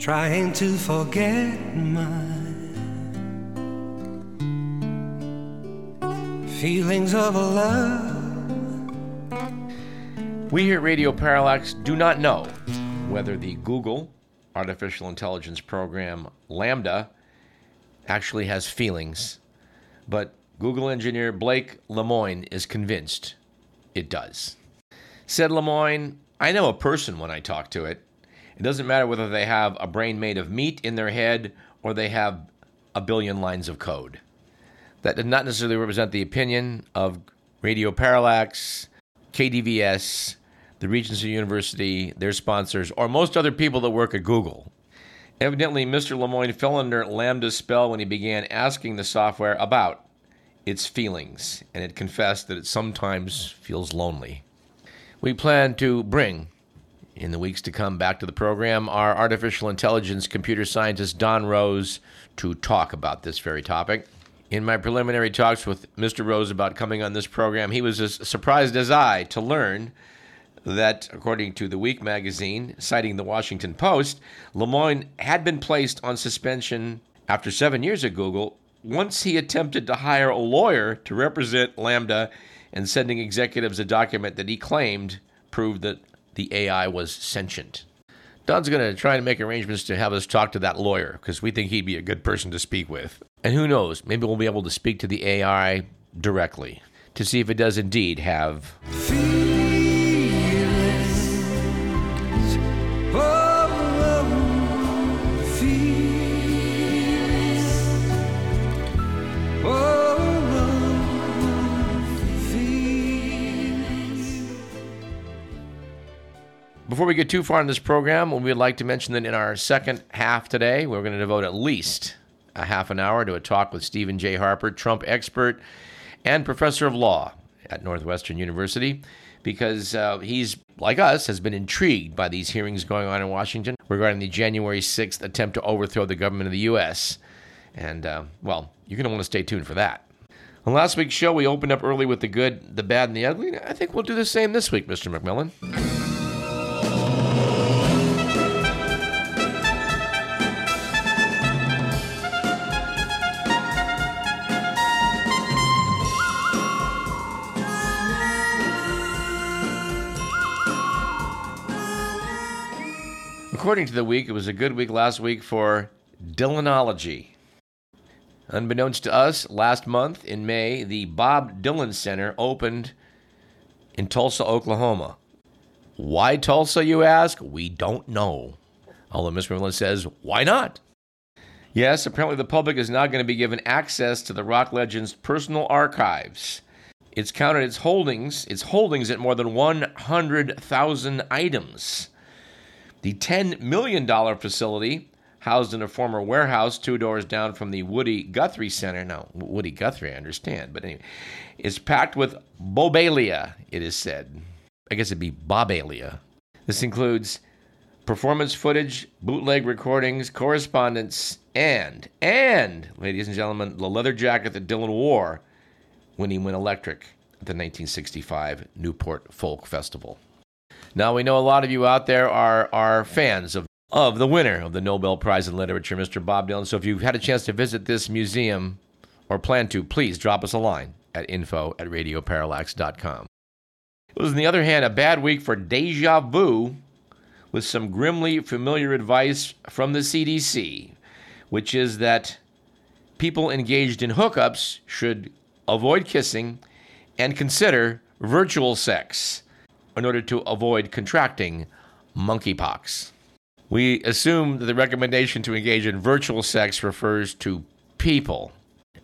Trying to forget my feelings of love. We here at Radio Parallax do not know whether the Google artificial intelligence program LaMDA actually has feelings, but Google engineer Blake Lemoine is convinced it does. Said Lemoine, I know a person when I talk to it. It doesn't matter whether they have a brain made of meat in their head or they have a billion lines of code. That does not necessarily represent the opinion of Radio Parallax, KDVS, the Regency University, their sponsors, or most other people that work at Google. Evidently, Mr. Lemoine fell under LaMDA's spell when he began asking the software about its feelings, and it confessed that it sometimes feels lonely. We plan to bring, in the weeks to come, back to the program our artificial intelligence computer scientist Don Rose to talk about this very topic. In my preliminary talks with Mr. Rose about coming on this program, he was as surprised as I to learn that, according to the Week magazine, citing the Washington Post, Lemoine had been placed on suspension after seven years at Google once he attempted to hire a lawyer to represent LaMDA and sending executives a document that he claimed proved that the AI was sentient. Don's going to try to make arrangements to have us talk to that lawyer because we think he'd be a good person to speak with. And who knows, maybe we'll be able to speak to the AI directly to see if it does indeed have Before we get too far in this program, we would like to mention that in our second half today, we're going to devote at least a half an hour to a talk with Steven J. Harper, Trump expert and professor of law at Northwestern University, because uh, he's, like us, has been intrigued by these hearings going on in Washington regarding the January 6th attempt to overthrow the government of the U.S. And, uh, well, you're going to want to stay tuned for that. On last week's show, we opened up early with the good, the bad, and the ugly. I think we'll do the same this week, Mr. McMillan. According to the week, it was a good week last week for Dylanology. Unbeknownst to us, last month in May, the Bob Dylan Center opened in Tulsa, Oklahoma. Why Tulsa, you ask? We don't know. Although Mr. Millen says, why not? Yes, apparently the public is now going to be given access to the rock legend's personal archives. It's counted its holdings, its holdings at more than 100,000 items. The $10 million facility, housed in a former warehouse two doors down from the Woody Guthrie Center, now, Woody Guthrie, I understand, but anyway, is packed with bobalia, it is said. I guess it'd be bobalia. This includes performance footage, bootleg recordings, correspondence, and, and, ladies and gentlemen, the leather jacket that Dylan wore when he went electric at the 1965 Newport Folk Festival. Now we know a lot of you out there are are fans of of the winner of the Nobel Prize in Literature, Mr. Bob Dylan. So if you've had a chance to visit this museum or plan to, please drop us a line at info at radioparallax.com. It was, on the other hand, a bad week for deja vu with some grimly familiar advice from the CDC, which is that people engaged in hookups should avoid kissing and consider virtual sex in order to avoid contracting monkeypox. We assume that the recommendation to engage in virtual sex refers to people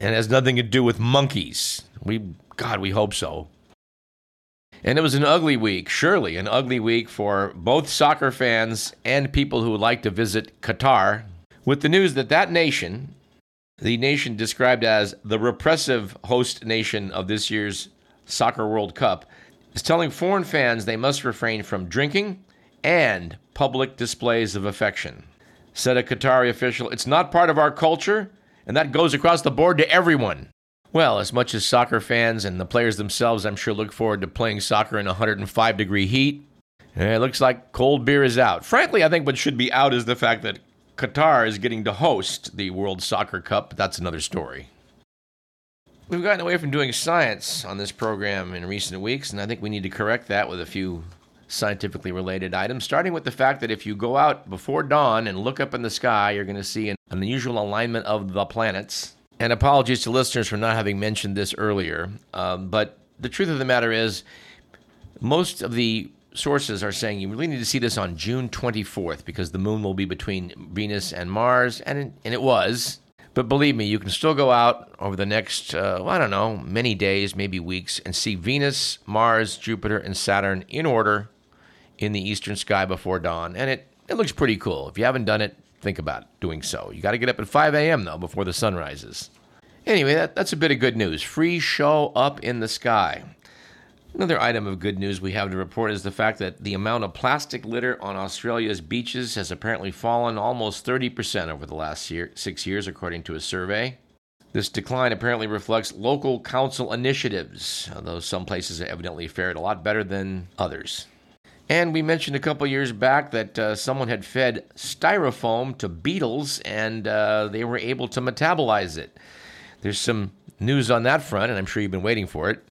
and has nothing to do with monkeys. We, God, we hope so. And it was an ugly week, surely an ugly week for both soccer fans and people who would like to visit Qatar, with the news that that nation, the nation described as the repressive host nation of this year's Soccer World Cup, is telling foreign fans they must refrain from drinking and public displays of affection. Said a Qatari official, it's not part of our culture, and that goes across the board to everyone. Well, as much as soccer fans and the players themselves, I'm sure, look forward to playing soccer in 105 degree heat, eh, it looks like cold beer is out. Frankly, I think what should be out is the fact that Qatar is getting to host the World Soccer Cup, that's another story. We've gotten away from doing science on this program in recent weeks, and I think we need to correct that with a few scientifically related items, starting with the fact that if you go out before dawn and look up in the sky, you're going to see an unusual alignment of the planets. And apologies to listeners for not having mentioned this earlier, um, but the truth of the matter is, most of the sources are saying you really need to see this on June 24th because the moon will be between Venus and Mars, and and it was. But believe me, you can still go out over the next, uh, well, I don't know, many days, maybe weeks, and see Venus, Mars, Jupiter, and Saturn in order in the eastern sky before dawn. And it, it looks pretty cool. If you haven't done it, think about doing so. You got to get up at 5 a.m., though, before the sun rises. Anyway, that, that's a bit of good news. Free show up in the sky. Another item of good news we have to report is the fact that the amount of plastic litter on Australia's beaches has apparently fallen almost 30% over the last year, six years, according to a survey. This decline apparently reflects local council initiatives, although some places have evidently fared a lot better than others. And we mentioned a couple years back that uh, someone had fed styrofoam to beetles and uh, they were able to metabolize it. There's some news on that front, and I'm sure you've been waiting for it.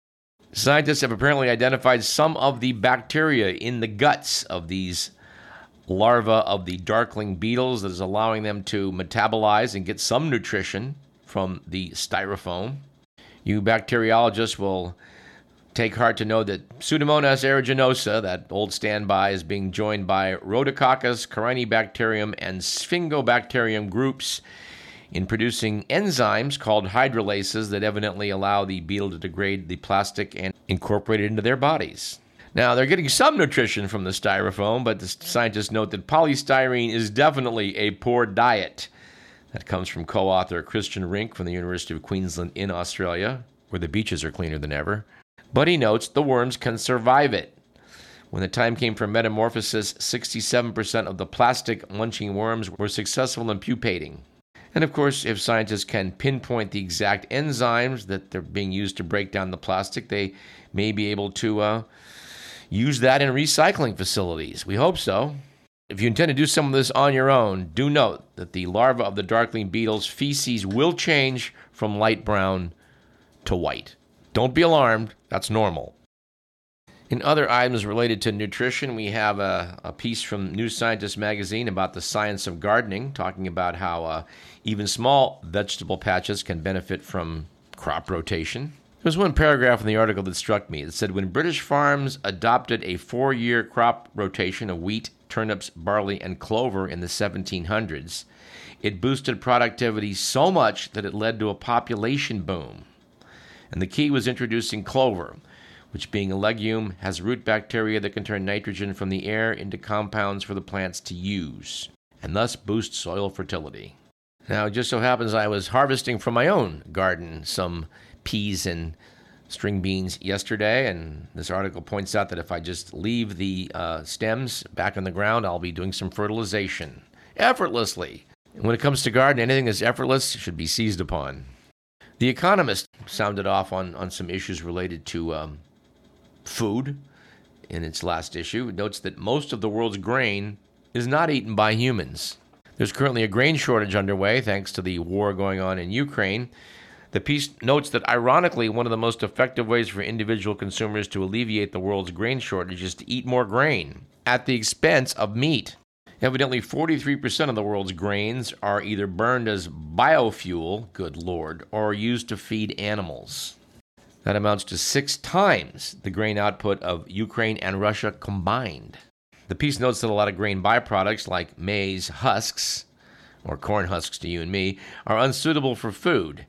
Scientists have apparently identified some of the bacteria in the guts of these larvae of the darkling beetles that is allowing them to metabolize and get some nutrition from the styrofoam. You bacteriologists will take heart to know that Pseudomonas aeruginosa, that old standby, is being joined by Rhodococcus, Corynebacterium, and Sphingobacterium groups in producing enzymes called hydrolases that evidently allow the beetle to degrade the plastic and incorporate it into their bodies. Now, they're getting some nutrition from the styrofoam, but the scientists note that polystyrene is definitely a poor diet. That comes from co author Christian Rink from the University of Queensland in Australia, where the beaches are cleaner than ever. But he notes the worms can survive it. When the time came for metamorphosis, 67% of the plastic munching worms were successful in pupating. And of course, if scientists can pinpoint the exact enzymes that they're being used to break down the plastic, they may be able to uh, use that in recycling facilities. We hope so. If you intend to do some of this on your own, do note that the larva of the darkling beetle's feces will change from light brown to white. Don't be alarmed, that's normal. In other items related to nutrition, we have a, a, piece from New Scientist magazine about the science of gardening, talking about how uh, even small vegetable patches can benefit from crop rotation. There was one paragraph in the article that struck me. It said when British farms adopted a four year crop rotation of wheat, turnips, barley, and clover in the 1700s, it boosted productivity so much that it led to a population boom. And the key was introducing clover, which, being a legume, has root bacteria that can turn nitrogen from the air into compounds for the plants to use, and thus boost soil fertility. Now, it just so happens I was harvesting from my own garden some peas and string beans yesterday, and this article points out that if I just leave the uh, stems back on the ground, I'll be doing some fertilization effortlessly. And when it comes to garden, anything that's effortless should be seized upon. The Economist sounded off on, on some issues related to um, food in its last issue. Notes that most of the world's grain is not eaten by humans. There's currently a grain shortage underway thanks to the war going on in Ukraine. The piece notes that, ironically, one of the most effective ways for individual consumers to alleviate the world's grain shortage is to eat more grain at the expense of meat. Evidently, 43% of the world's grains are either burned as biofuel, good lord, or used to feed animals. That amounts to six times the grain output of Ukraine and Russia combined. The piece notes that a lot of grain byproducts, like maize husks, or corn husks to you and me, are unsuitable for food.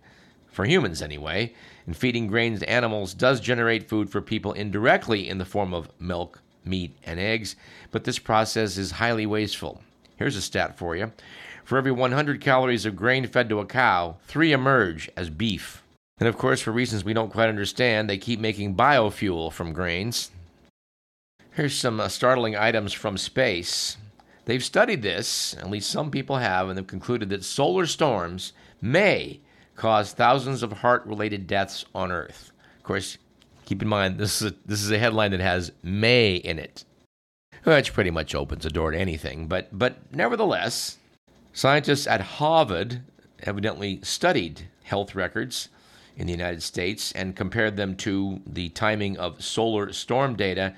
for humans anyway. And feeding grains to animals does generate food for people indirectly in the form of milk, meat, and eggs, but this process is highly wasteful. Here's a stat for you. For every 100 calories of grain fed to a cow, three emerge as beef. And of course, for reasons we don't quite understand, they keep making biofuel from grains. Here's some uh, startling items from space. They've studied this, at least some people have, and they've concluded that solar storms may cause thousands of heart related deaths on Earth. Of course, keep in mind this is a, this is a headline that has may in it, which pretty much opens the door to anything. But, but nevertheless, scientists at Harvard evidently studied health records in the United States and compared them to the timing of solar storm data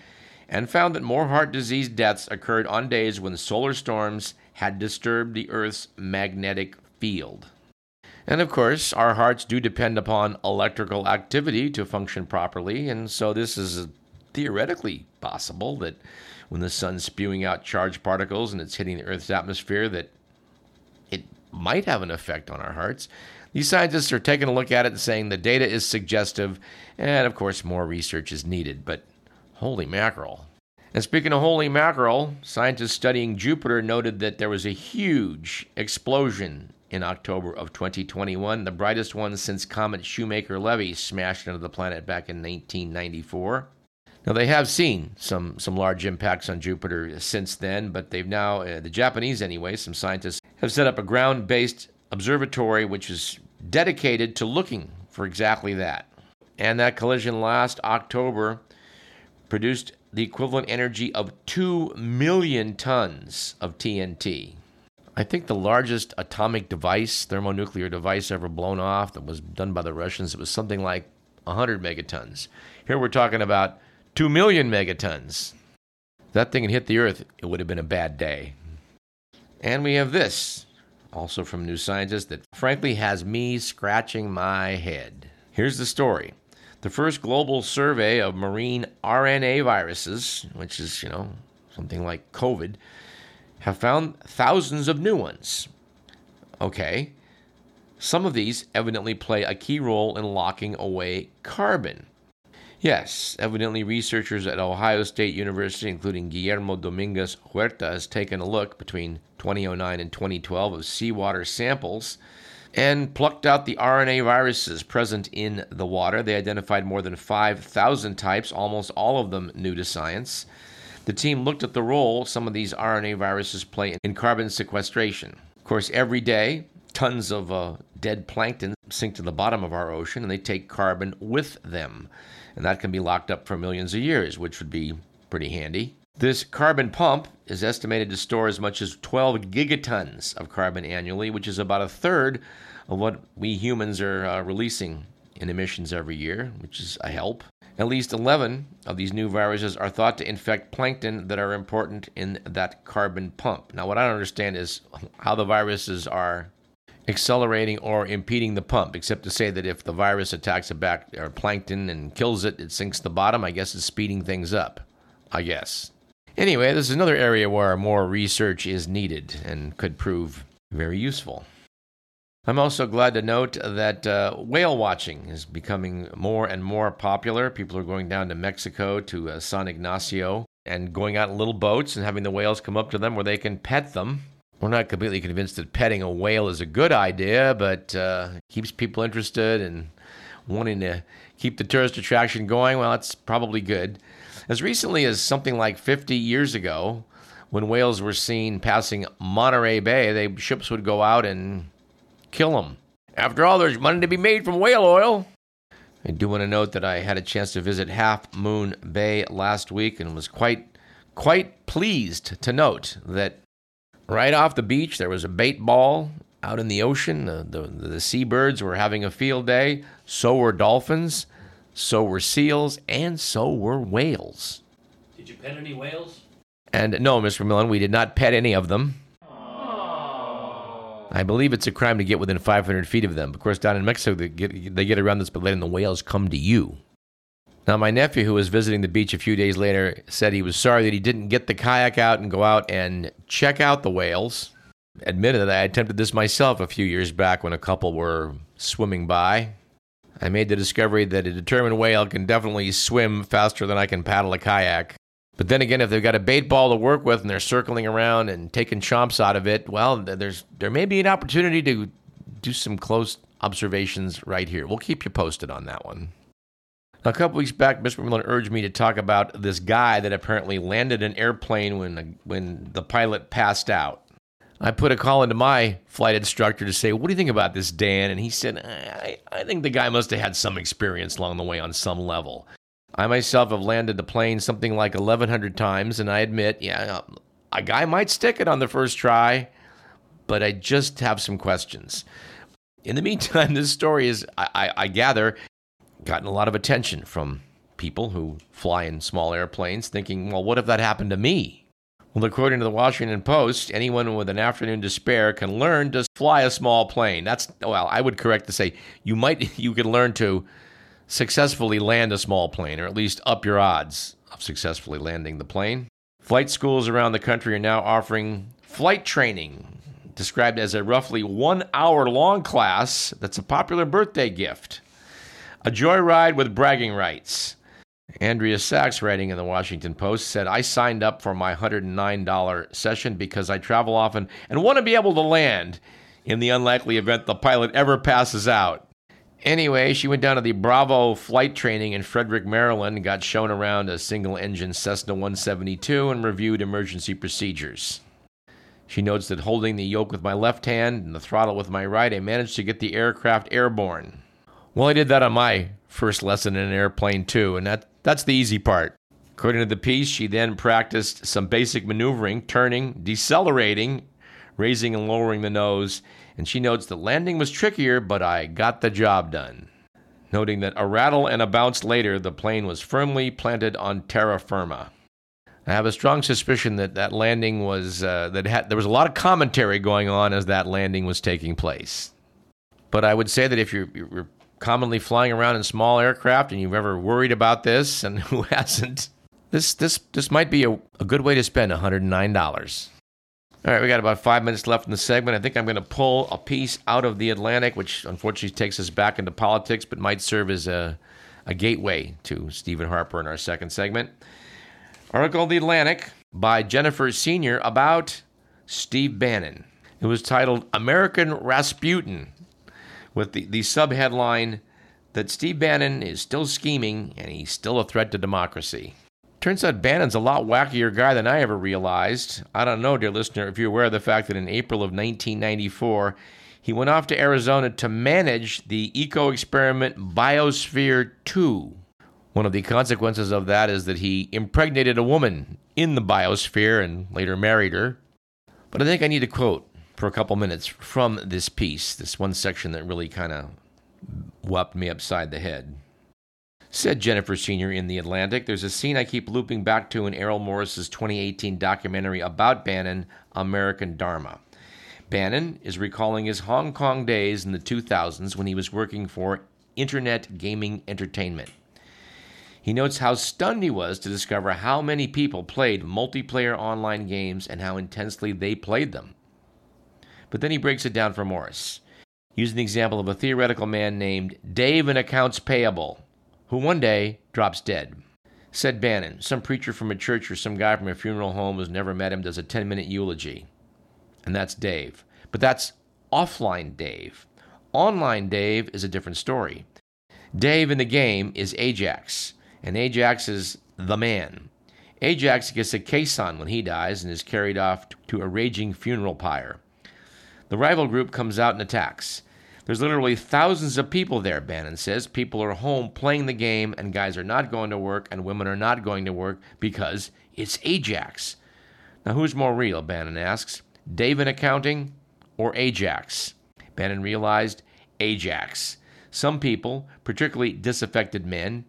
and found that more heart disease deaths occurred on days when solar storms had disturbed the Earth's magnetic field. And of course, our hearts do depend upon electrical activity to function properly, and so this is theoretically possible that when the sun's spewing out charged particles and it's hitting the Earth's atmosphere that might have an effect on our hearts. These scientists are taking a look at it and saying the data is suggestive, and of course, more research is needed. But holy mackerel. And speaking of holy mackerel, scientists studying Jupiter noted that there was a huge explosion in October of 2021, the brightest one since comet Shoemaker Levy smashed into the planet back in 1994. Now they have seen some some large impacts on Jupiter since then, but they've now uh, the Japanese anyway, some scientists have set up a ground-based observatory which is dedicated to looking for exactly that. And that collision last October produced the equivalent energy of 2 million tons of TNT. I think the largest atomic device, thermonuclear device ever blown off that was done by the Russians, it was something like 100 megatons. Here we're talking about 2 million megatons. If that thing had hit the Earth, it would have been a bad day. And we have this, also from New Scientist, that frankly has me scratching my head. Here's the story. The first global survey of marine RNA viruses, which is, you know, something like COVID, have found thousands of new ones. Okay. Some of these evidently play a key role in locking away carbon. Yes, evidently researchers at Ohio State University, including Guillermo Dominguez Huerta, has taken a look between 2009 and 2012 of seawater samples and plucked out the RNA viruses present in the water. They identified more than 5,000 types, almost all of them new to science. The team looked at the role some of these RNA viruses play in carbon sequestration. Of course, every day, tons of uh, dead plankton sink to the bottom of our ocean and they take carbon with them and that can be locked up for millions of years, which would be pretty handy. This carbon pump is estimated to store as much as 12 gigatons of carbon annually, which is about a third of what we humans are uh, releasing in emissions every year, which is a help. At least 11 of these new viruses are thought to infect plankton that are important in that carbon pump. Now, what I don't understand is how the viruses are accelerating or impeding the pump, except to say that if the virus attacks a back or plankton and kills it, it sinks the bottom. I guess it's speeding things up. I guess. Anyway, this is another area where more research is needed and could prove very useful. I'm also glad to note that uh, whale watching is becoming more and more popular. People are going down to Mexico to uh, San Ignacio and going out in little boats and having the whales come up to them where they can pet them we're not completely convinced that petting a whale is a good idea, but uh, keeps people interested and wanting to keep the tourist attraction going. Well, it's probably good. As recently as something like 50 years ago, when whales were seen passing Monterey Bay, they ships would go out and kill them. After all, there's money to be made from whale oil. I do want to note that I had a chance to visit Half Moon Bay last week and was quite quite pleased to note that Right off the beach, there was a bait ball out in the ocean. The, the, the seabirds were having a field day. So were dolphins. So were seals. And so were whales. Did you pet any whales? And no, Mr. Millen, we did not pet any of them. I believe it's a crime to get within 500 feet of them. Of course, down in Mexico, they get, they get around this by letting the whales come to you. Now, my nephew, who was visiting the beach a few days later, said he was sorry that he didn't get the kayak out and go out and check out the whales. Admitted that I attempted this myself a few years back when a couple were swimming by. I made the discovery that a determined whale can definitely swim faster than I can paddle a kayak. But then again, if they've got a bait ball to work with and they're circling around and taking chomps out of it, well, there's there may be an opportunity to do some close observations right here. We'll keep you posted on that one. A couple weeks back, Mr. McMillan urged me to talk about this guy that apparently landed an airplane when the, when the pilot passed out. I put a call into my flight instructor to say, What do you think about this, Dan? And he said, I, I think the guy must have had some experience along the way on some level. I myself have landed the plane something like 1,100 times, and I admit, yeah, a guy might stick it on the first try, but I just have some questions. In the meantime, this story is, I, I, I gather, gotten a lot of attention from people who fly in small airplanes, thinking, well, what if that happened to me? Well, according to the Washington Post, anyone with an afternoon to spare can learn to fly a small plane. That's well, I would correct to say you might you can learn to successfully land a small plane, or at least up your odds of successfully landing the plane. Flight schools around the country are now offering flight training, described as a roughly one hour long class that's a popular birthday gift. A joyride with bragging rights. Andrea Sachs, writing in the Washington Post, said, I signed up for my $109 session because I travel often and want to be able to land in the unlikely event the pilot ever passes out. Anyway, she went down to the Bravo flight training in Frederick, Maryland, got shown around a single engine Cessna 172, and reviewed emergency procedures. She notes that holding the yoke with my left hand and the throttle with my right, I managed to get the aircraft airborne. Well, I did that on my first lesson in an airplane, too, and that, that's the easy part. According to the piece, she then practiced some basic maneuvering, turning, decelerating, raising and lowering the nose, and she notes the landing was trickier, but I got the job done. Noting that a rattle and a bounce later, the plane was firmly planted on terra firma. I have a strong suspicion that that landing was uh, that had, there was a lot of commentary going on as that landing was taking place. But I would say that if you're, you're commonly flying around in small aircraft and you've ever worried about this, and who hasn't, this this this might be a, a good way to spend $109. All right, we got about five minutes left in the segment. I think I'm going to pull a piece out of the Atlantic, which unfortunately takes us back into politics, but might serve as a, a gateway to Steven Harper in our second segment. Article The Atlantic by Jennifer Senior about Steve Bannon. It was titled American Rasputin, with the, the subheadline that Steve Bannon is still scheming and he's still a threat to democracy. Turns out Bannon's a lot wackier guy than I ever realized. I don't know, dear listener, if you're aware of the fact that in April of 1994, he went off to Arizona to manage the eco experiment Biosphere 2. One of the consequences of that is that he impregnated a woman in the biosphere and later married her. But I think I need to quote for a couple minutes from this piece, this one section that really kind of whopped me upside the head. Said Jennifer Senior in The Atlantic, there's a scene I keep looping back to in Errol Morris's 2018 documentary about Bannon, American Dharma. Bannon is recalling his Hong Kong days in the 2000s when he was working for Internet Gaming Entertainment. He notes how stunned he was to discover how many people played multiplayer online games and how intensely they played them. But then he breaks it down for Morris, using the example of a theoretical man named Dave in Accounts Payable who one day drops dead. Said Bannon, some preacher from a church or some guy from a funeral home who's never met him does a 10 minute eulogy. And that's Dave. But that's offline Dave. Online Dave is a different story. Dave in the game is Ajax, and Ajax is the man. Ajax gets a caisson when he dies and is carried off to a raging funeral pyre. The rival group comes out and attacks. There's literally thousands of people there, Bannon says. People are home playing the game, and guys are not going to work, and women are not going to work because it's Ajax. Now, who's more real? Bannon asks. Dave in accounting or Ajax? Bannon realized Ajax. Some people, particularly disaffected men,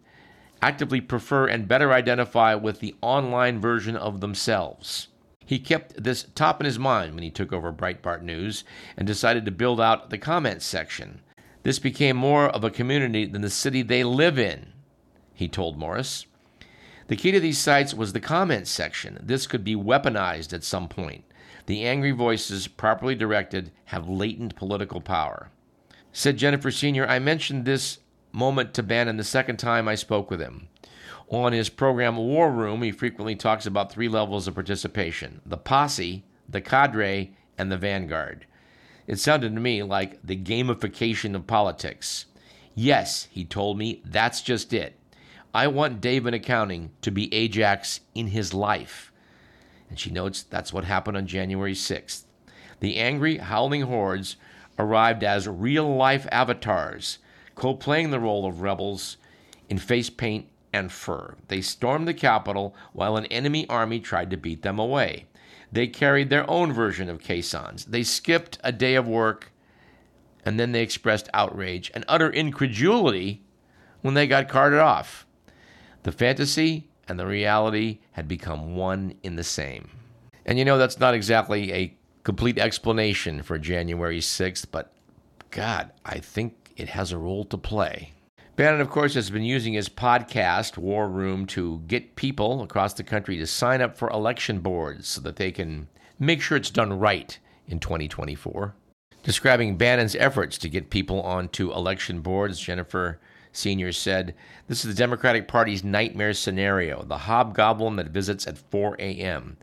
actively prefer and better identify with the online version of themselves. He kept this top in his mind when he took over Breitbart News and decided to build out the comments section. This became more of a community than the city they live in, he told Morris. The key to these sites was the comments section. This could be weaponized at some point. The angry voices, properly directed, have latent political power. Said Jennifer Senior, I mentioned this moment to Bannon the second time I spoke with him. On his program War Room, he frequently talks about three levels of participation the posse, the cadre, and the vanguard. It sounded to me like the gamification of politics. Yes, he told me, that's just it. I want Dave in accounting to be Ajax in his life. And she notes that's what happened on January 6th. The angry, howling hordes arrived as real life avatars, cosplaying the role of rebels in face paint and fur. They stormed the Capitol while an enemy army tried to beat them away. They carried their own version of caissons. They skipped a day of work and then they expressed outrage and utter incredulity when they got carted off. The fantasy and the reality had become one in the same. And you know, that's not exactly a complete explanation for January 6th, but God, I think it has a role to play. Bannon, of course, has been using his podcast, War Room, to get people across the country to sign up for election boards so that they can make sure it's done right in 2024. Describing Bannon's efforts to get people onto election boards, Jennifer Senior said, This is the Democratic Party's nightmare scenario, the hobgoblin that visits at 4 a.m.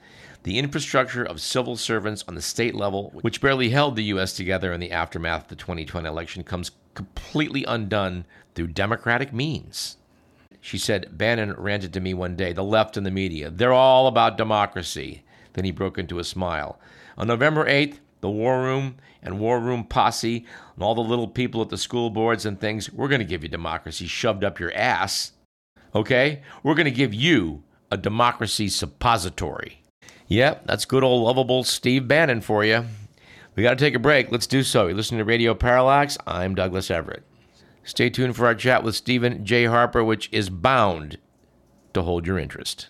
The infrastructure of civil servants on the state level, which barely held the U.S. together in the aftermath of the 2020 election, comes completely undone through democratic means. She said, Bannon ranted to me one day, the left and the media, they're all about democracy. Then he broke into a smile. On November 8th, the War Room and War Room Posse and all the little people at the school boards and things, we're going to give you democracy shoved up your ass. Okay? We're going to give you a democracy suppository. Yep, that's good old lovable Steve Bannon for you. We got to take a break. Let's do so. You're listening to Radio Parallax. I'm Douglas Everett. Stay tuned for our chat with Steven J. Harper, which is bound to hold your interest.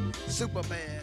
super bad.